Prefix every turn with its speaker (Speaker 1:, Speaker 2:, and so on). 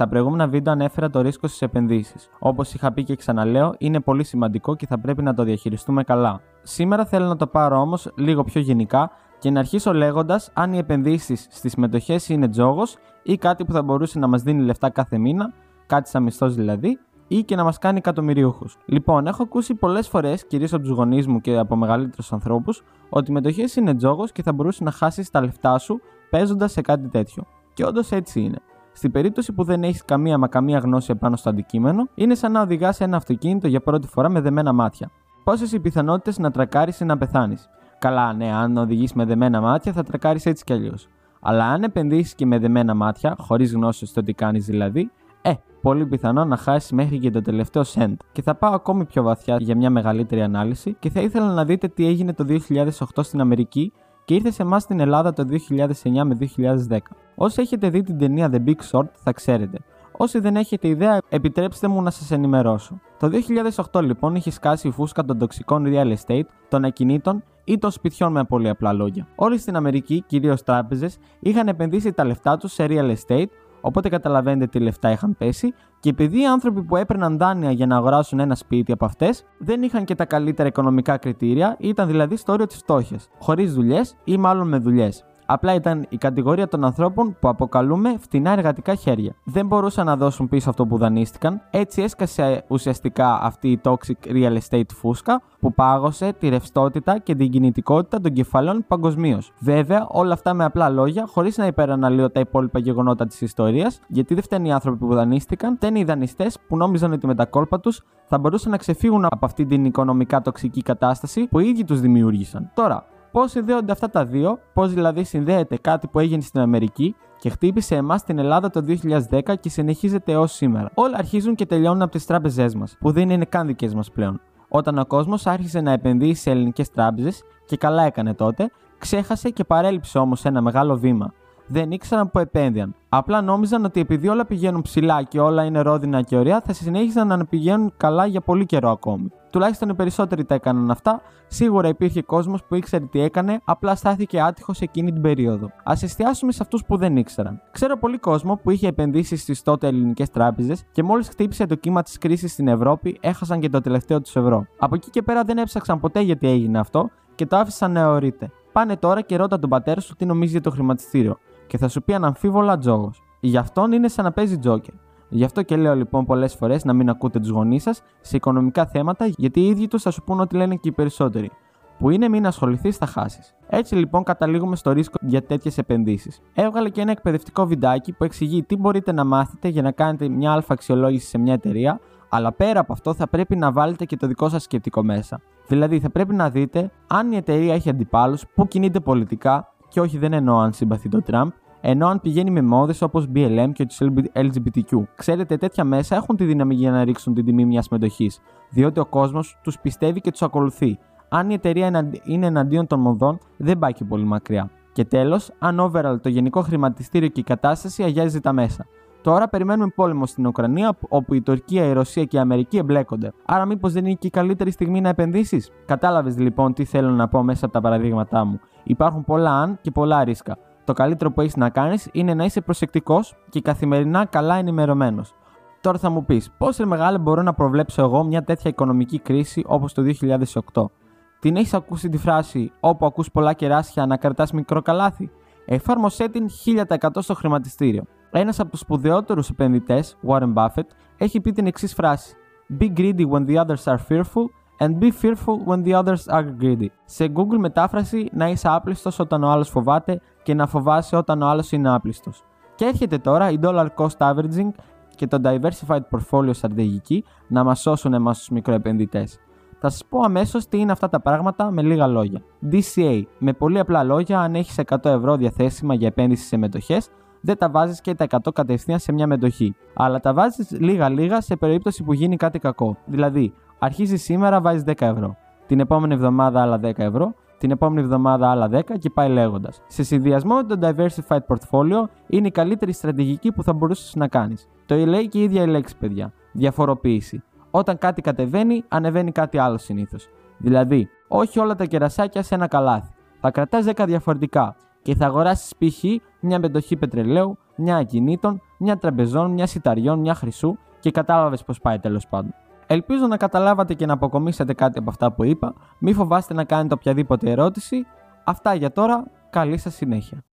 Speaker 1: Στα προηγούμενα βίντεο ανέφερα το ρίσκο στις επενδύσεις. Όπως είχα πει και ξαναλέω, είναι πολύ σημαντικό και θα πρέπει να το διαχειριστούμε καλά. Σήμερα θέλω να το πάρω όμως λίγο πιο γενικά και να αρχίσω λέγοντας αν οι επενδύσεις στις μετοχές είναι τζόγος ή κάτι που θα μπορούσε να μας δίνει λεφτά κάθε μήνα, κάτι σαν μισθός δηλαδή, ή και να μας κάνει εκατομμυρίουχους. Λοιπόν, έχω ακούσει πολλές φορές, κυρίως από τους γονείς μου και από μεγαλύτερους ανθρώπους, ότι οι μετοχές είναι τζόγος και θα μπορούσε να χάσεις τα λεφτά σου παίζοντας σε κάτι τέτοιο. Και όντως έτσι είναι. Στην περίπτωση που δεν έχεις καμία μα καμία γνώση επάνω στο αντικείμενο, είναι σαν να οδηγάς ένα αυτοκίνητο για πρώτη φορά με δεμένα μάτια. Πόσες οι πιθανότητες να τρακάρεις ή να πεθάνεις; Καλά, ναι, αν οδηγείς με δεμένα μάτια θα τρακάρεις έτσι κι αλλιώς. Αλλά αν επενδύσεις και με δεμένα μάτια, χωρίς γνώση στο τι κάνεις δηλαδή, ε, πολύ πιθανό να χάσεις μέχρι και το τελευταίο cent. Και θα πάω ακόμη πιο βαθιά για μια μεγαλύτερη ανάλυση και θα ήθελα να δείτε τι έγινε το 2008 στην Αμερική και ήρθε σε εμάς στην Ελλάδα το 2009 με 2010. Όσοι έχετε δει την ταινία The Big Short θα ξέρετε. Όσοι δεν έχετε ιδέα, επιτρέψτε μου να σας ενημερώσω. Το 2008 λοιπόν είχε σκάσει η φούσκα των τοξικών real estate, των ακινήτων ή των σπιτιών με πολύ απλά λόγια. Όλοι στην Αμερική, κυρίως τράπεζες, είχαν επενδύσει τα λεφτά τους σε real estate, Οπότε καταλαβαίνετε τι λεφτά είχαν πέσει και επειδή οι άνθρωποι που έπαιρναν δάνεια για να αγοράσουν ένα σπίτι από αυτές δεν είχαν και τα καλύτερα οικονομικά κριτήρια, ήταν δηλαδή στο όριο της φτώχειας, χωρίς δουλειές ή μάλλον με δουλειές. Απλά ήταν η κατηγορία των ανθρώπων που αποκαλούμε φτηνά εργατικά χέρια. Δεν μπορούσαν να δώσουν πίσω αυτό που δανείστηκαν, έτσι έσκασε ουσιαστικά αυτή η toxic real estate φούσκα που πάγωσε τη ρευστότητα και την κινητικότητα των κεφαλαίων παγκοσμίως. Βέβαια, όλα αυτά με απλά λόγια, χωρίς να υπεραναλύω τα υπόλοιπα γεγονότα της ιστορίας, γιατί δεν φταίνουν οι άνθρωποι που δανείστηκαν, φταίνουν οι δανειστές που νόμιζαν ότι με τα κόλπα τους θα μπορούσαν να ξεφύγουν από αυτή την οικονομικά τοξική κατάσταση που οι ίδιοι τους δημιούργησαν. Τώρα, Πώς συνδέονται αυτά τα δύο, πώς δηλαδή συνδέεται κάτι που έγινε στην Αμερική και χτύπησε εμάς στην Ελλάδα το 2010 και συνεχίζεται έως σήμερα. Όλα αρχίζουν και τελειώνουν από τις τράπεζές μας, που δεν είναι καν δικές μας πλέον. Όταν ο κόσμος άρχισε να επενδύει σε ελληνικές τράπεζες, και καλά έκανε τότε, ξέχασε και παρέλειψε όμως ένα μεγάλο βήμα. Δεν ήξεραν που επένδυαν. Απλά νόμιζαν ότι επειδή όλα πηγαίνουν ψηλά και όλα είναι ρόδινα και ωραία, θα συνέχιζαν να πηγαίνουν καλά για πολύ καιρό ακόμη. Τουλάχιστον οι περισσότεροι τα έκαναν αυτά. Σίγουρα υπήρχε κόσμος που ήξερε τι έκανε, απλά στάθηκε άτυχος εκείνη την περίοδο. Α εστιάσουμε σε αυτούς που δεν ήξεραν. Ξέρω πολύ κόσμο που είχε επενδύσεις στις τότε ελληνικές τράπεζες και μόλις χτύπησε το κύμα της κρίσης στην Ευρώπη, έχασαν και το τελευταίο τους ευρώ. Από εκεί και πέρα δεν έψαξαν ποτέ γιατί έγινε αυτό και το άφησαν να αιωρείται. Πάνε τώρα και ρώτα τον πατέρα σου τι νομίζει για το χρηματιστήριο και θα σου πει αναμφίβολα τζόγος. Για αυτόν είναι σαν να παίζει τζόκερ. Γι' αυτό και λέω λοιπόν πολλές φορές να μην ακούτε τους γονείς σας σε οικονομικά θέματα, γιατί οι ίδιοι τους θα σου πούνε ότι λένε και οι περισσότεροι. Που είναι μην ασχοληθείς, θα χάσεις. Έτσι λοιπόν καταλήγουμε στο ρίσκο για τέτοιες επενδύσεις. Έβγαλε και ένα εκπαιδευτικό βιντεάκι που εξηγεί τι μπορείτε να μάθετε για να κάνετε μια αλφα αξιολόγηση σε μια εταιρεία, αλλά πέρα από αυτό θα πρέπει να βάλετε και το δικό σας σκεπτικό μέσα. Δηλαδή θα πρέπει να δείτε αν η εταιρεία έχει αντιπάλους, πού κινείται πολιτικά, και όχι δεν εννοώ αν συμπαθεί το Τραμπ, ενώ αν πηγαίνει με μόδες όπως BLM και τους LGBTQ. Ξέρετε, τέτοια μέσα έχουν τη δύναμη για να ρίξουν την τιμή μιας μετοχή, διότι ο κόσμος τους πιστεύει και τους ακολουθεί. Αν η εταιρεία είναι εναντίον των μοδών, δεν πάει και πολύ μακριά. Και τέλος, αν overall το γενικό χρηματιστήριο και η κατάσταση αγιάζει τα μέσα. Τώρα περιμένουμε πόλεμο στην Ουκρανία, όπου η Τουρκία, η Ρωσία και η Αμερική εμπλέκονται. Άρα, μήπως δεν είναι και η καλύτερη στιγμή να επενδύσεις; Κατάλαβες λοιπόν τι θέλω να πω μέσα από τα παραδείγματά μου. Υπάρχουν πολλά αν και πολλά ρίσκα. Το καλύτερο που έχεις να κάνεις είναι να είσαι προσεκτικός και καθημερινά καλά ενημερωμένος. Τώρα θα μου πεις, πόσο μεγάλη μπορώ να προβλέψω εγώ μια τέτοια οικονομική κρίση όπως το 2008. Την έχεις ακούσει τη φράση Όπου ακούς πολλά κεράσια να κρατά μικρό καλάθι. Εφάρμοσέ την 1000% στο χρηματιστήριο. Ένας από τους σπουδαιότερους επενδυτές, Warren Buffett, έχει πει την εξής φράση: Be greedy when the others are fearful and be fearful when the others are greedy. Σε Google μετάφραση να είσαι άπλιστος όταν ο άλλος φοβάται και να φοβάσαι όταν ο άλλος είναι άπλιστος. Και έρχεται τώρα η dollar cost averaging και το diversified portfolio στρατηγική να μας σώσουν εμάς τους μικροεπενδυτές. Θα σας πω αμέσως τι είναι αυτά τα πράγματα με λίγα λόγια. DCA. Με πολύ απλά λόγια, αν έχεις 100 ευρώ διαθέσιμα για επένδυση σε μετοχές, δεν τα βάζεις και τα 100 κατευθείαν σε μια μετοχή. Αλλά τα βάζεις λίγα-λίγα σε περίπτωση που γίνει κάτι κακό. Δηλαδή, Αρχίζει σήμερα, βάζει 10 ευρώ. Την επόμενη εβδομάδα άλλα 10 ευρώ. Την επόμενη εβδομάδα άλλα 10 και πάει λέγοντας. Σε συνδυασμό με το Diversified Portfolio είναι η καλύτερη στρατηγική που θα μπορούσες να κάνεις. Το λέει και η ίδια η λέξη, παιδιά. Διαφοροποίηση. Όταν κάτι κατεβαίνει, ανεβαίνει κάτι άλλο συνήθως. Δηλαδή, όχι όλα τα κερασάκια σε ένα καλάθι. Θα κρατάς 10 διαφορετικά. και θα αγοράσεις π.χ. μια μετοχή πετρελαίου, μια ακινήτων, μια τραπεζών, μια σιταριών, μια χρυσού και κατάλαβες πώς πάει τέλος πάντων. Ελπίζω να καταλάβατε και να αποκομίσετε κάτι από αυτά που είπα. Μη φοβάστε να κάνετε οποιαδήποτε ερώτηση. Αυτά για τώρα. Καλή σας συνέχεια.